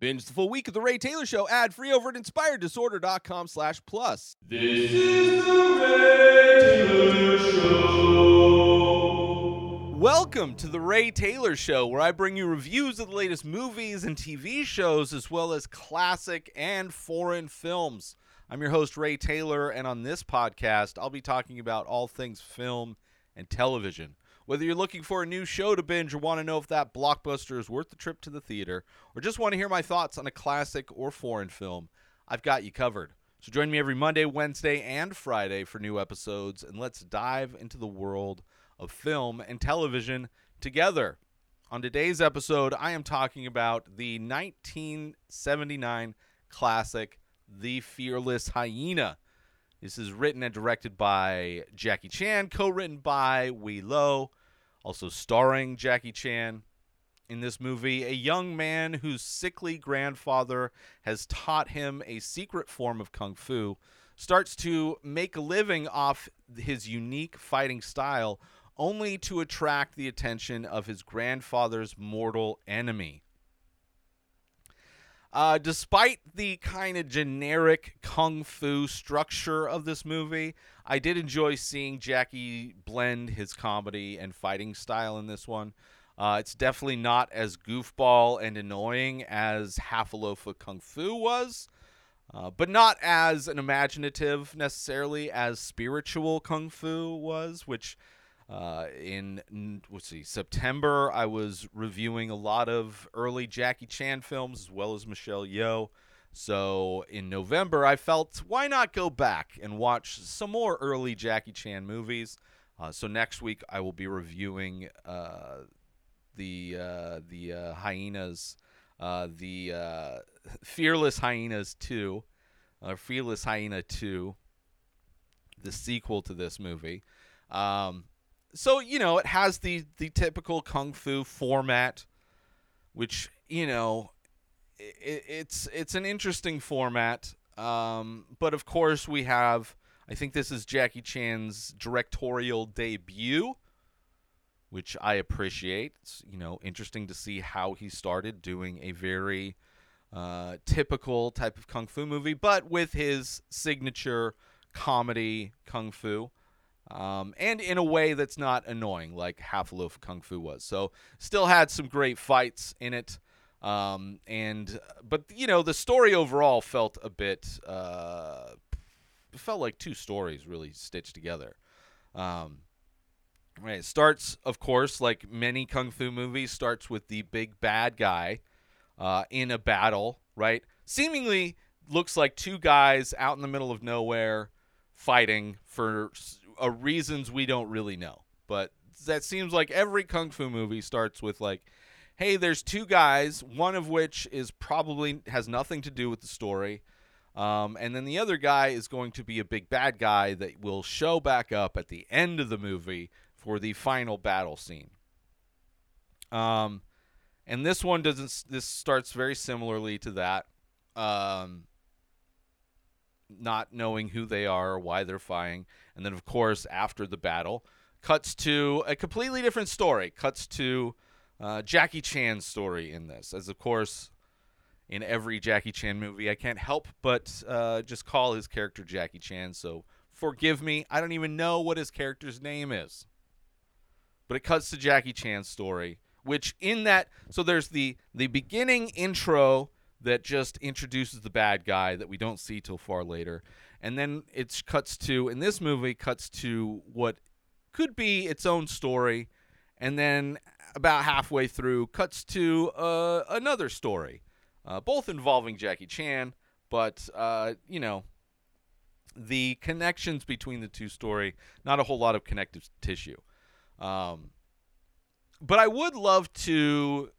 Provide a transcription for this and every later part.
Binge the full week of The Ray Taylor Show ad free over at inspireddisorder.com slash plus. This is the Ray Taylor Show. Welcome to The Ray Taylor Show, where I bring you reviews of the latest movies and TV shows, as well as classic and foreign films. I'm your host, Ray Taylor, and on this podcast, I'll be talking about all things film and television. Whether you're looking for a new show to binge or want to know if that blockbuster is worth the trip to the theater, or just want to hear my thoughts on a classic or foreign film, I've got you covered. So join me every Monday, Wednesday, and Friday for new episodes, and let's dive into the world of film and television together. On today's episode, I am talking about the 1979 classic, The Fearless Hyena. This is written and directed by Jackie Chan, co written by Wei Lo, also starring Jackie Chan. In this movie, a young man whose sickly grandfather has taught him a secret form of kung fu starts to make a living off his unique fighting style, only to attract the attention of his grandfather's mortal enemy. Uh, despite the kind of generic kung fu structure of this movie, I did enjoy seeing Jackie blend his comedy and fighting style in this one. Uh, it's definitely not as goofball and annoying as Half a Loaf of Kung Fu was, uh, but not as an imaginative necessarily as spiritual Kung Fu was, which uh, in let's see September I was reviewing a lot of early Jackie Chan films as well as Michelle Yeoh. So in November I felt why not go back and watch some more early Jackie Chan movies. Uh, so next week I will be reviewing uh, the uh, the uh, hyenas, uh, the Fearless Hyenas two, Fearless Hyena two, the sequel to this movie. Um, so you know it has the the typical kung fu format which you know it, it's it's an interesting format. Um, but of course we have i think this is jackie chan's directorial debut which i appreciate. It's you know interesting to see how he started doing a very uh, typical type of kung fu movie but with his signature comedy kung fu um, and in a way that's not annoying like Half Loaf Kung Fu was. So still had some great fights in it. Um, and but you know the story overall felt a bit uh, felt like two stories really stitched together. Um, right, it starts of course like many kung fu movies starts with the big bad guy uh, in a battle. Right, seemingly looks like two guys out in the middle of nowhere fighting for uh, reasons we don't really know. But that seems like every kung fu movie starts with like, hey, there's two guys, one of which is probably has nothing to do with the story. Um, and then the other guy is going to be a big bad guy that will show back up at the end of the movie for the final battle scene. Um, and this one doesn't. This starts very similarly to that. Um, not knowing who they are or why they're fighting. And then, of course, after the battle, cuts to a completely different story. Cuts to uh, Jackie Chan's story in this, as of course, in every Jackie Chan movie, I can't help but uh, just call his character Jackie Chan. So forgive me, I don't even know what his character's name is. But it cuts to Jackie Chan's story, which in that, so there's the the beginning intro that just introduces the bad guy that we don't see till far later. And then it cuts to, in this movie, cuts to what could be its own story. And then about halfway through, cuts to uh, another story, uh, both involving Jackie Chan, but, uh, you know, the connections between the two story, not a whole lot of connective tissue. Um, but I would love to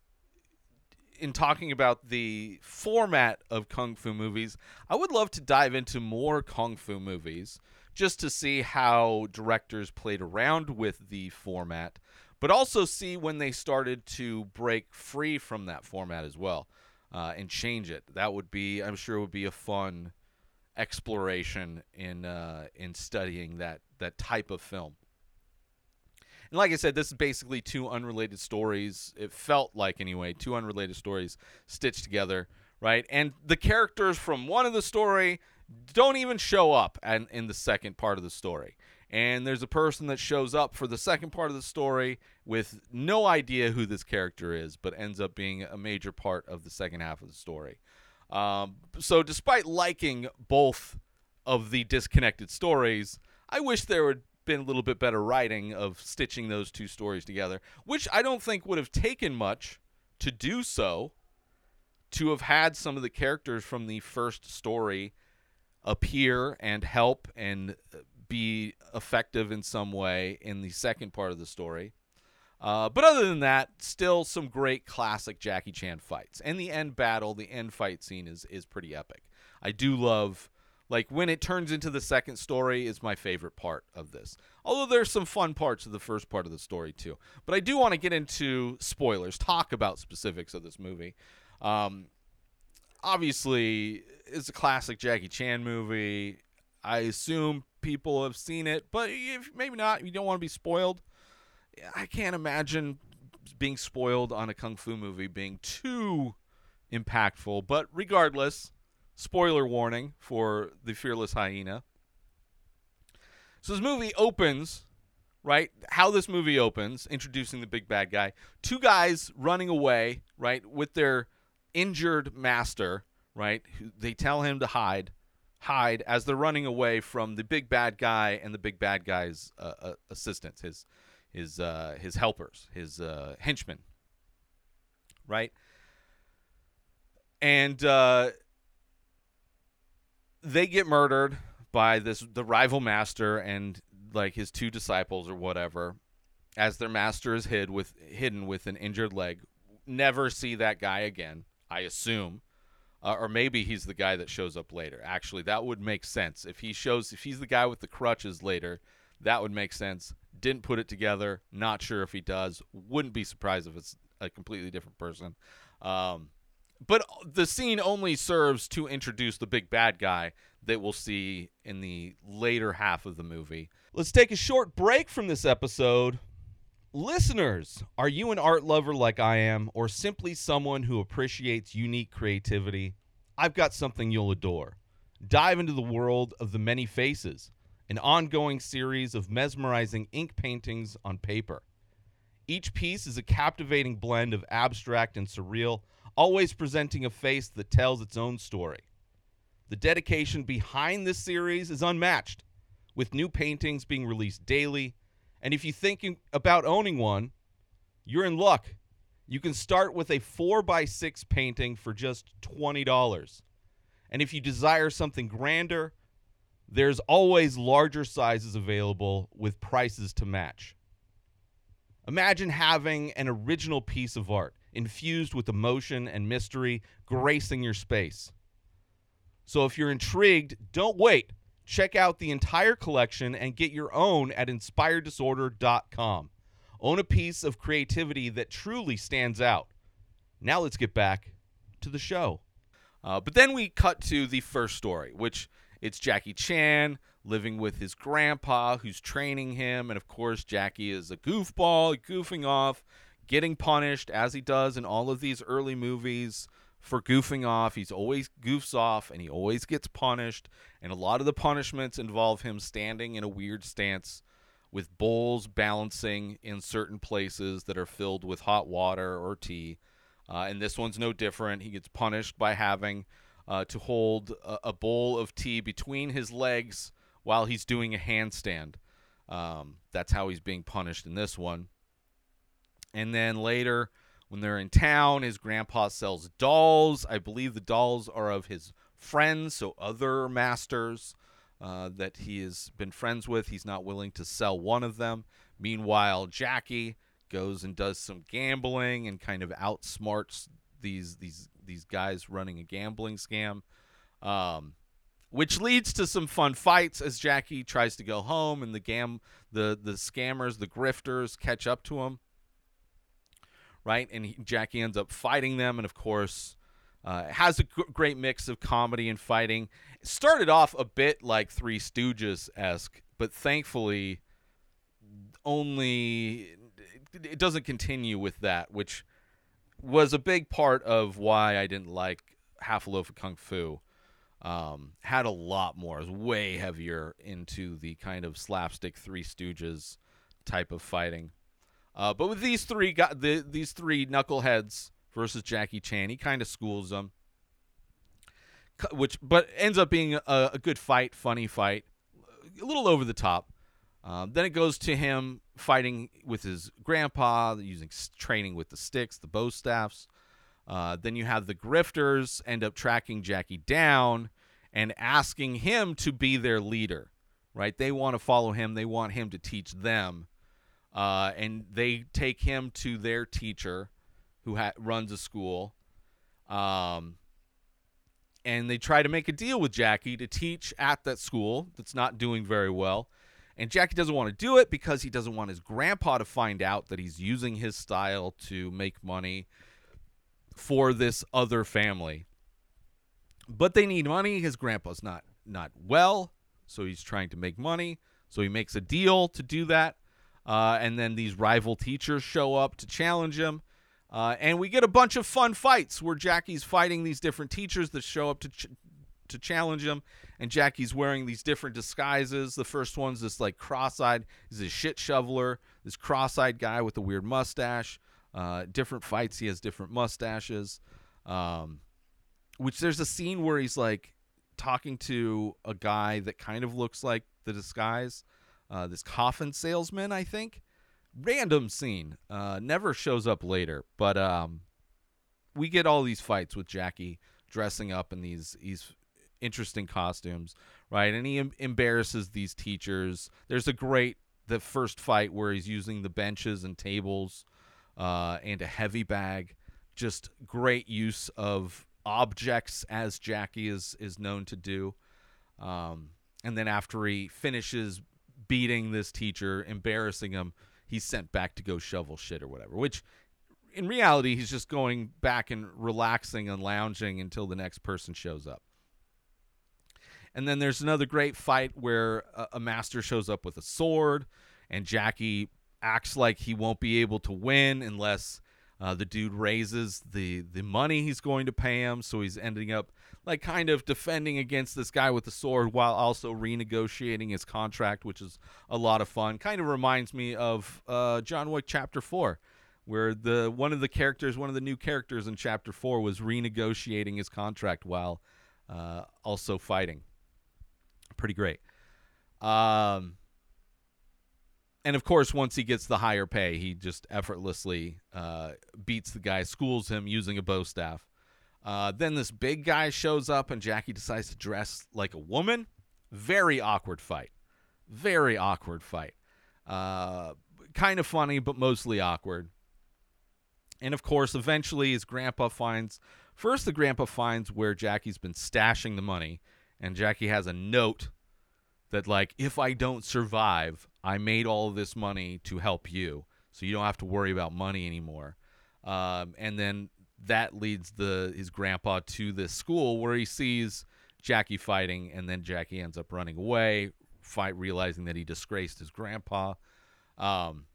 in talking about the format of kung fu movies, I would love to dive into more kung fu movies just to see how directors played around with the format, but also see when they started to break free from that format as well uh, and change it. That would be, I'm sure, would be a fun exploration in uh, in studying that that type of film. And like I said, this is basically two unrelated stories. It felt like, anyway, two unrelated stories stitched together right? And the characters from one of the story don't even show up and in the second part of the story. And there's a person that shows up for the second part of the story with no idea who this character is, but ends up being a major part of the second half of the story. Um, so, despite liking both of the disconnected stories, I wish there would been a little bit better writing of stitching those two stories together, which I don't think would have taken much to do so. To have had some of the characters from the first story appear and help and be effective in some way in the second part of the story. Uh, but other than that, still some great classic Jackie Chan fights. And the end battle, the end fight scene is is pretty epic. I do love like when it turns into the second story is my favorite part of this. Although there's some fun parts of the first part of the story too. But I do want to get into spoilers, talk about specifics of this movie. Um, obviously, it's a classic Jackie Chan movie. I assume people have seen it, but if maybe not, you don't want to be spoiled. I can't imagine being spoiled on a kung fu movie being too impactful. But regardless, spoiler warning for the fearless hyena. So this movie opens, right? How this movie opens, introducing the big bad guy. Two guys running away, right, with their injured master, right? They tell him to hide, hide as they're running away from the big bad guy and the big bad guy's uh, uh, assistants, his his uh, his helpers, his uh, henchmen, right? And uh, they get murdered by this the rival master and like his two disciples or whatever, as their master is hid with hidden with an injured leg. Never see that guy again, I assume. Uh, or maybe he's the guy that shows up later. Actually, that would make sense. If he shows if he's the guy with the crutches later, that would make sense. Didn't put it together. Not sure if he does. Wouldn't be surprised if it's a completely different person. Um, but the scene only serves to introduce the big bad guy that we'll see in the later half of the movie. Let's take a short break from this episode. Listeners, are you an art lover like I am, or simply someone who appreciates unique creativity? I've got something you'll adore. Dive into the world of the many faces, an ongoing series of mesmerizing ink paintings on paper. Each piece is a captivating blend of abstract and surreal, always presenting a face that tells its own story. The dedication behind this series is unmatched, with new paintings being released daily. And if you think about owning one, you're in luck. You can start with a 4x6 painting for just $20. And if you desire something grander, there's always larger sizes available with prices to match. Imagine having an original piece of art infused with emotion and mystery gracing your space. So if you're intrigued, don't wait. Check out the entire collection and get your own at inspireddisorder.com. Own a piece of creativity that truly stands out. Now let's get back to the show. Uh, but then we cut to the first story, which it's Jackie Chan living with his grandpa who's training him. And of course, Jackie is a goofball, goofing off, getting punished as he does in all of these early movies for goofing off. He's always goofs off and he always gets punished. And a lot of the punishments involve him standing in a weird stance with bowls balancing in certain places that are filled with hot water or tea. Uh, and this one's no different. He gets punished by having uh, to hold a, a, bowl of tea between his legs while he's doing a handstand. Um, that's how he's being punished in this one. And then later, when they're in town, his grandpa sells dolls. I believe the dolls are of his friends, so other masters uh, that he has been friends with. He's not willing to sell one of them. Meanwhile, Jackie goes and does some gambling and kind of outsmarts these these these guys running a gambling scam. Um, which leads to some fun fights as Jackie tries to go home and the gam the the scammers, the grifters catch up to him right? And he, Jackie ends up fighting them, and of course, uh, has a g- great mix of comedy and fighting. It started off a bit like Three Stooges esque, but thankfully, only it doesn't continue with that, which was a big part of why I didn't like Half a Loaf of Kung Fu um, had a lot more. It was way heavier into the kind of slapstick Three Stooges type of fighting. Uh, but with these three got the, these three knuckleheads versus Jackie Chan, he kind of schools them. Which, but ends up being a, a good fight, funny fight, a little over the top. Um, then it goes to him fighting with his grandpa, using training with the sticks, the bow staffs. Uh, then you have the grifters end up tracking Jackie down and asking him to be their leader. Right? They want to follow him. They want him to teach them, uh, and they take him to their teacher, who ha- runs a school. Um, and they try to make a deal with Jackie to teach at that school that's not doing very well. And Jackie doesn't want to do it because he doesn't want his grandpa to find out that he's using his style to make money for this other family. But they need money. His grandpa's not not well, so he's trying to make money. So he makes a deal to do that. Uh, and then these rival teachers show up to challenge him. Uh, and we get a bunch of fun fights where Jackie's fighting these different teachers that show up to ch- to challenge him, and Jackie's wearing these different disguises. The first one's this like cross-eyed, he's a shit shoveler, this cross-eyed guy with a weird mustache. Uh, different fights, he has different mustaches. Um, which there's a scene where he's like talking to a guy that kind of looks like the disguise, uh, this coffin salesman, I think random scene. Uh, never shows up later, but um, we get all these fights with Jackie dressing up in these these interesting costumes, right? And he em- embarrasses these teachers. There's a great the first fight where he's using the benches and tables uh, and a heavy bag. Just great use of objects as Jackie is is known to do. Um, and then after he finishes beating this teacher, embarrassing him, he's sent back to go shovel shit or whatever. Which, in reality, he's just going back and relaxing and lounging until the next person shows up. And then there's another great fight where a, a master shows up with a sword, and Jackie acts like he won't be able to win unless uh, the dude raises the the money he's going to pay him. So he's ending up like kind of defending against this guy with the sword while also renegotiating his contract, which is a lot of fun. Kind of reminds me of uh, John Wick Chapter Four, where the one of the characters, one of the new characters in Chapter Four, was renegotiating his contract while uh, also fighting. Pretty great. Um, and of course, once he gets the higher pay, he just effortlessly uh, beats the guy, schools him using a bow staff. Uh, then this big guy shows up, and Jackie decides to dress like a woman. Very awkward fight. Very awkward fight. Uh, kind of funny, but mostly awkward. And of course, eventually, his grandpa finds. First, the grandpa finds where Jackie's been stashing the money, and Jackie has a note that, like, if I don't survive, I made all this money to help you, so you don't have to worry about money anymore. Um, and then that leads the his grandpa to this school where he sees Jackie fighting, and then Jackie ends up running away, fight realizing that he disgraced his grandpa. Um,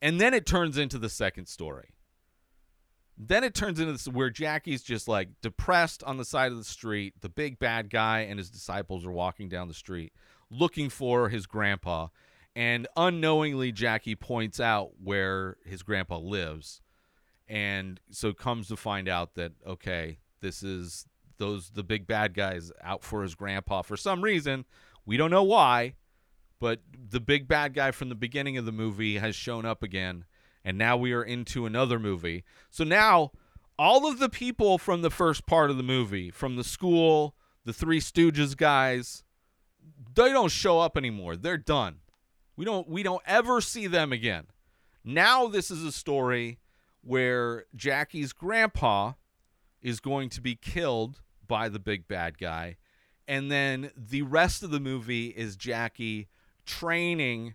and then it turns into the second story. Then it turns into this where Jackie's just like depressed on the side of the street. The big bad guy and his disciples are walking down the street looking for his grandpa. And unknowingly, Jackie points out where his grandpa lives. And so comes to find out that, okay, this is those the big bad guys out for his grandpa for some reason. We don't know why, but the big bad guy from the beginning of the movie has shown up again and now we are into another movie. So now all of the people from the first part of the movie, from the school, the Three Stooges guys, they don't show up anymore. They're done. We don't we don't ever see them again. Now this is a story where Jackie's grandpa is going to be killed by the big bad guy and then the rest of the movie is Jackie training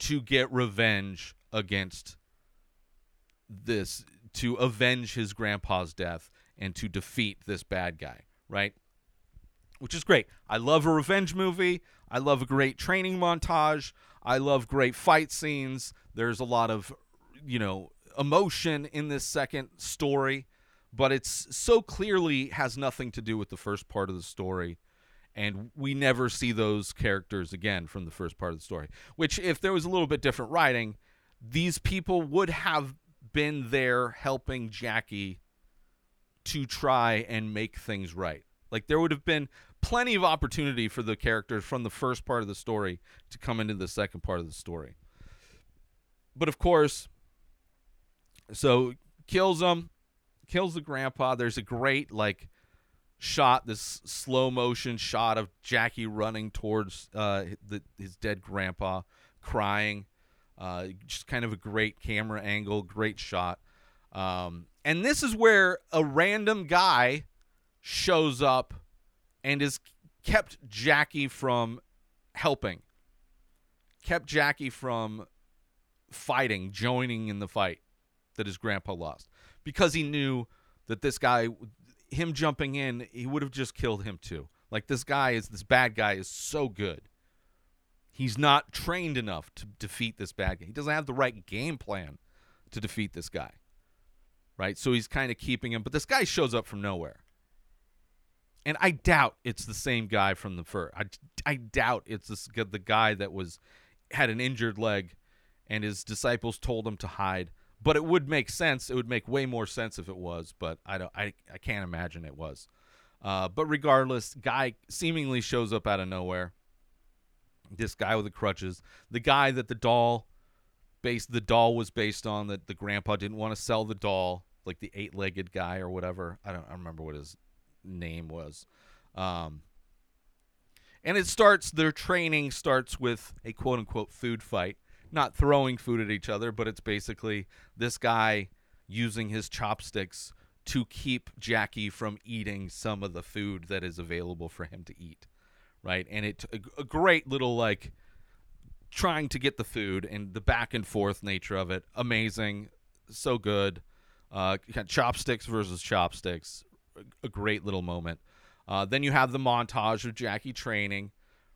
to get revenge against this to avenge his grandpa's death and to defeat this bad guy, right? Which is great. I love a revenge movie. I love a great training montage. I love great fight scenes. There's a lot of, you know, emotion in this second story. but it's so clearly has nothing to do with the first part of the story and we never see those characters again from the first part of the story which if there was a little bit different writing these people would have been there helping Jackie to try and make things right like there would have been plenty of opportunity for the characters from the first part of the story to come into the second part of the story but of course so kills him kills the grandpa. There's a great like shot this slow motion shot of jackie running towards uh, the, his dead grandpa crying uh, just kind of a great camera angle great shot. Um, and this is where a random guy shows up and is kept jackie from helping kept jackie from fighting joining in the fight that his grandpa lost. Because he knew that this guy him jumping in he would have just killed him too. Like this guy is this bad guy is so good. He's not trained enough to defeat this bad guy. He doesn't have the right game plan to defeat this guy right? So he's kind of keeping him but this guy shows up from nowhere. And i doubt it's the same guy from the first i, I doubt it's this, the guy that was had an injured leg and his disciples told him to hide but it would make sense. It would make way more sense if it was, but I don't. I I can't imagine it was. Uh, but regardless, guy seemingly shows up out of nowhere. This guy with the crutches, the guy that the doll based the doll was based on, that the grandpa didn't want to sell the doll, like the eight-legged guy or whatever. I don't. I remember what his name was. Um, and it starts. Their training starts with a quote-unquote food fight not throwing food at each other, but it's basically this guy using his chopsticks to keep Jackie from eating some of the food that is available for him to eat. Right? And it a, a great little like trying to get the food and the back and forth nature of it. Amazing. So good. Uh, chopsticks versus chopsticks. A, great little moment. Uh, then you have the montage of Jackie training,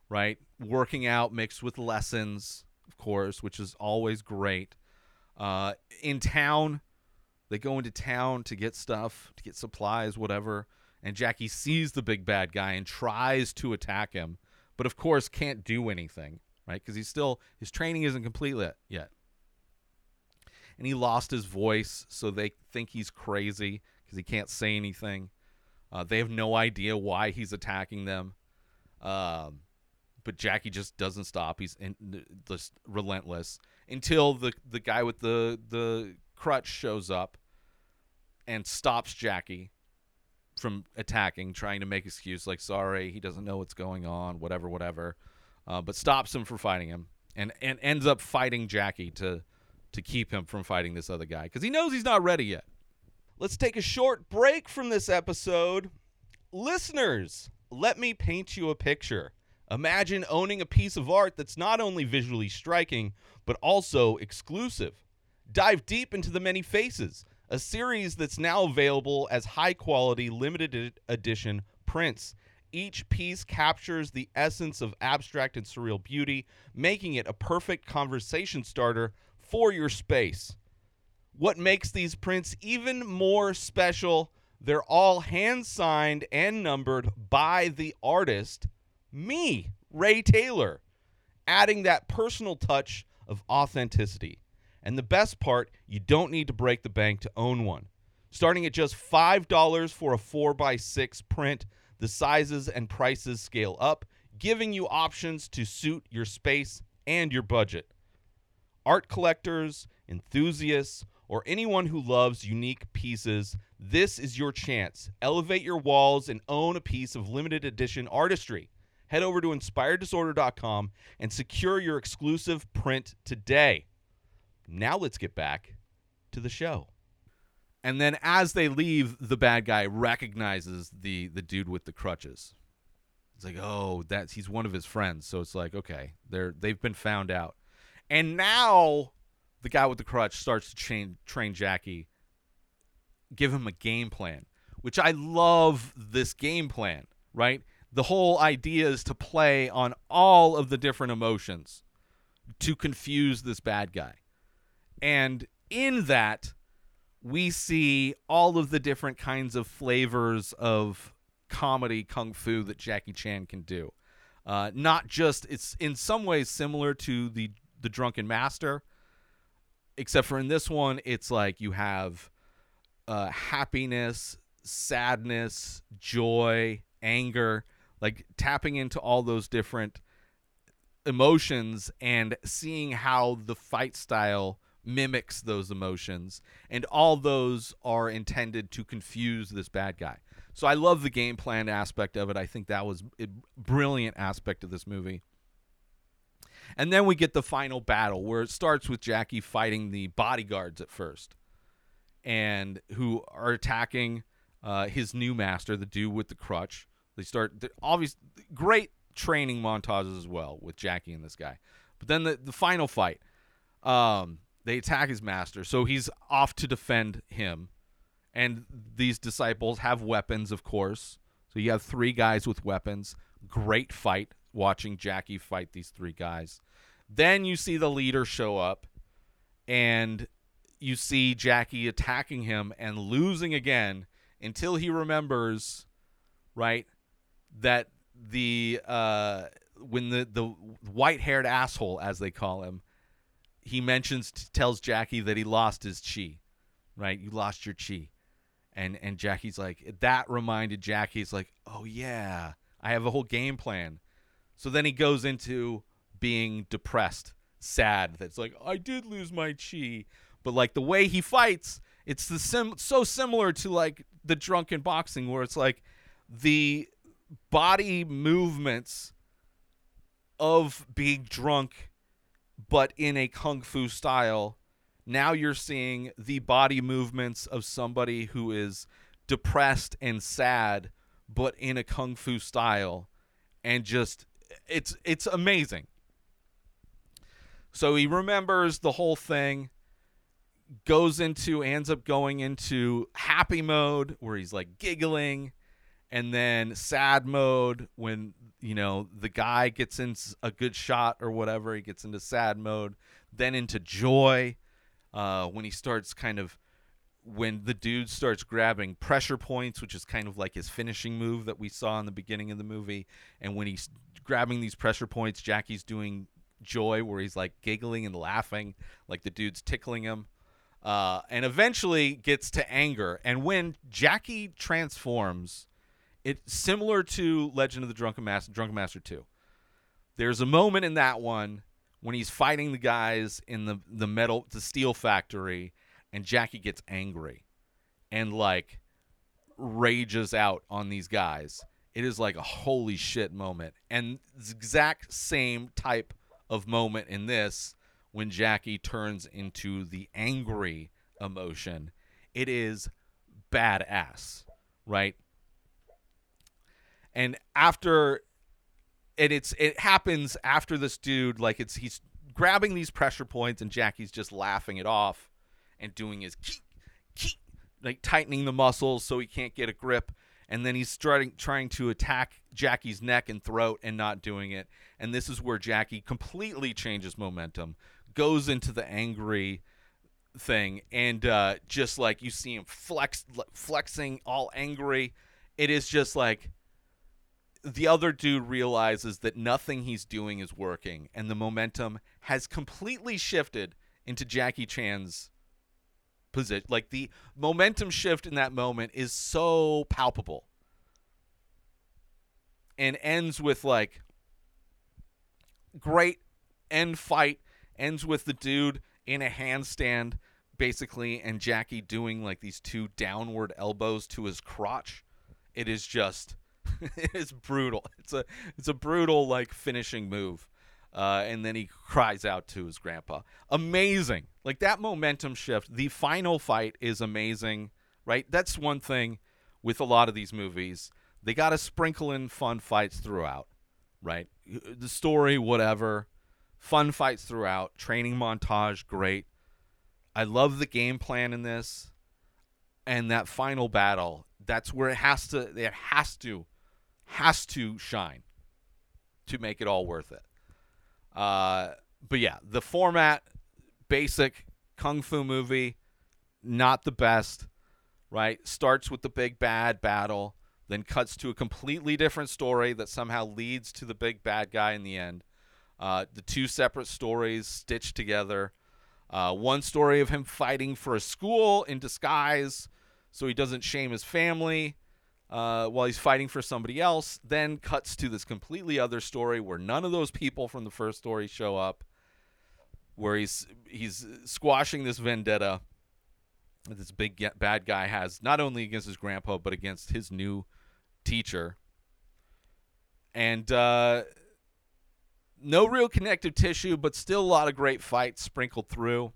right? Working out mixed with lessons course, which is always great. Uh, in town, they go into town to get stuff, to get supplies, whatever. And Jackie sees the big bad guy and tries to attack him, but of course can't do anything, right? Because he's still his training isn't complete yet. And he lost his voice, so they think he's crazy because he can't say anything. Uh, they have no idea why he's attacking them. Um, but Jackie just doesn't stop. He's in, just relentless until the the guy with the the crutch shows up and stops Jackie from attacking, trying to make excuse like sorry, he doesn't know what's going on, whatever, whatever. Uh, but stops him from fighting him and and ends up fighting Jackie to to keep him from fighting this other guy because he knows he's not ready yet. Let's take a short break from this episode. Listeners, let me paint you a picture. Imagine owning a piece of art that's not only visually striking, but also exclusive. Dive deep into The Many Faces, a series that's now available as high quality limited edition prints. Each piece captures the essence of abstract and surreal beauty, making it a perfect conversation starter for your space. What makes these prints even more special, they're all hand signed and numbered by the artist me, Ray Taylor, adding that personal touch of authenticity. And the best part, you don't need to break the bank to own one. Starting at just $5 for a 4x6 print, the sizes and prices scale up, giving you options to suit your space and your budget. Art collectors, enthusiasts, or anyone who loves unique pieces, this is your chance. Elevate your walls and own a piece of limited edition artistry head over to inspireddisorder.com and secure your exclusive print today. Now let's get back to the show. And then as they leave, the bad guy recognizes the the dude with the crutches. It's like, oh, that's he's one of his friends. So it's like, okay, they're they've been found out. And now the guy with the crutch starts to train train Jackie, give him a game plan, which I love this game plan, right? The whole idea is to play on all of the different emotions to confuse this bad guy. And in that, we see all of the different kinds of flavors of comedy kung fu that Jackie Chan can do. Uh, not just it's in some ways similar to the the Drunken Master, except for in this one it's like you have uh, happiness, sadness, joy, anger, like tapping into all those different emotions and seeing how the fight style mimics those emotions. And all those are intended to confuse this bad guy. So i love the game plan aspect of it. I think that was a brilliant aspect of this movie. And then we get the final battle where it starts with jackie fighting the bodyguards at first and who are attacking uh, his new master the dude with the crutch they start obvious great training montages as well with Jackie and this guy. But then the, the final fight, um, they attack his master, so he's off to defend him. And these disciples have weapons, of course. So you have three guys with weapons. Great fight watching Jackie fight these three guys. Then you see the leader show up, and you see Jackie attacking him and losing again until he remembers, right, that the uh, when the the white haired asshole, as they call him, he mentions tells Jackie that he lost his chi, right? You lost your chi, and and Jackie's like that reminded Jackie's like, oh yeah, I have a whole game plan. So then he goes into being depressed, sad. That's like I did lose my chi, but like the way he fights, it's the sim so similar to like the drunken boxing where it's like the body movements of being drunk, but in a kung fu style. Now you're seeing the body movements of somebody who is depressed and sad, but in a kung fu style, and just it's it's amazing. So he remembers the whole thing, goes into ends up going into happy mode where he's like giggling and then sad mode when you know the guy gets in a good shot or whatever he gets into sad mode then into joy uh, when he starts kind of when the dude starts grabbing pressure points which is kind of like his finishing move that we saw in the beginning of the movie. And when he's grabbing these pressure points jackie's doing joy where he's like giggling and laughing like the dude's tickling him uh, and eventually gets to anger. And when jackie transforms it's similar to Legend of the Drunken Master, Drunken Master 2. There's a moment in that one when he's fighting the guys in the the metal the steel factory and Jackie gets angry and like rages out on these guys. It is like a holy shit moment. And exact same type of moment in this when Jackie turns into the angry emotion. It is badass, right? And after and it's it happens after this dude like it's he's grabbing these pressure points and Jackie's just laughing it off and doing his key, key, like tightening the muscles so he can't get a grip. And then he's starting trying to attack Jackie's neck and throat and not doing it. And this is where Jackie completely changes momentum goes into the angry thing and uh, just like you see him flex flexing all angry. It is just like the other dude realizes that nothing he's doing is working and the momentum has completely shifted into Jackie Chan's position. Like the momentum shift in that moment is so palpable. And ends with like great end fight ends with the dude in a handstand basically and Jackie doing like these two downward elbows to his crotch. It is just it's brutal. It's a it's a brutal like finishing move. Uh, and then he cries out to his grandpa. Amazing. Like that momentum shift. The final fight is amazing, right? That's one thing with a lot of these movies. They got to sprinkle in fun fights throughout, right? The story, whatever. Fun fights throughout. Training montage, great. I love the game plan in this. And that final battle, that's where it has to it has to has to shine to make it all worth it. Uh, but yeah, the format, basic kung fu movie, not the best, right? Starts with the big bad battle, then cuts to a completely different story that somehow leads to the big bad guy in the end. Uh, the two separate stories stitched together. Uh, one story of him fighting for a school in disguise so he doesn't shame his family uh, while he's fighting for somebody else. Then cuts to this completely other story where none of those people from the first story show up, where he's he's squashing this vendetta that this big ge- bad guy has not only against his grandpa but against his new teacher. And uh, no real connective tissue, but still a lot of great fights sprinkled through.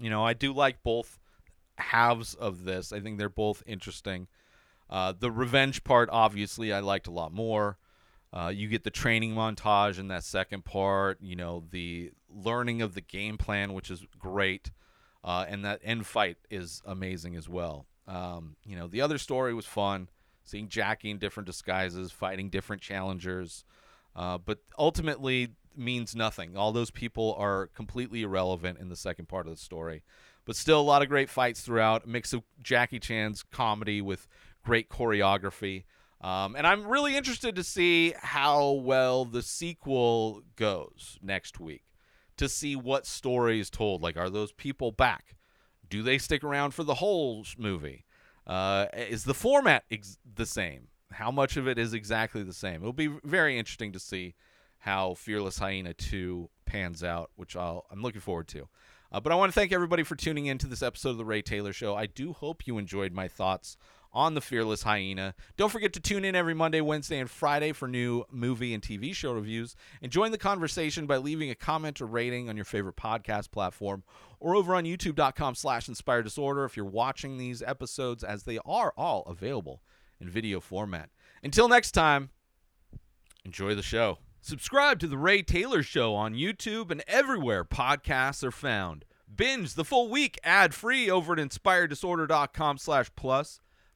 You know, I do like both halves of this. I think they're both interesting. Uh, the revenge part, obviously, I liked a lot more. Uh, you get the training montage in that second part. You know, the learning of the game plan, which is great, uh, and that end fight is amazing as well. Um, you know, the other story was fun, seeing Jackie in different disguises, fighting different challengers, uh, but ultimately means nothing. All those people are completely irrelevant in the second part of the story. But still, a lot of great fights throughout. A mix of Jackie Chan's comedy with great choreography. Um, and I'm really interested to see how well the sequel goes next week. To see what story is told. Like, are those people back? Do they stick around for the whole movie? Uh, is the format ex- the same? How much of it is exactly the same? It'll be very interesting to see how Fearless Hyena 2 pans out, which I'll, I'm looking forward to. Uh, but I want to thank everybody for tuning in to this episode of The Ray Taylor Show. I do hope you enjoyed my thoughts on the Fearless Hyena. Don't forget to tune in every Monday, Wednesday, and Friday for new movie and TV show reviews. And join the conversation by leaving a comment or rating on your favorite podcast platform or over on youtube.com slash inspired disorder if you're watching these episodes as they are all available in video format. Until next time, enjoy the show. Subscribe to The Ray Taylor Show on YouTube and everywhere podcasts are found. Binge the full week ad-free over at inspireddisorder.com slash plus.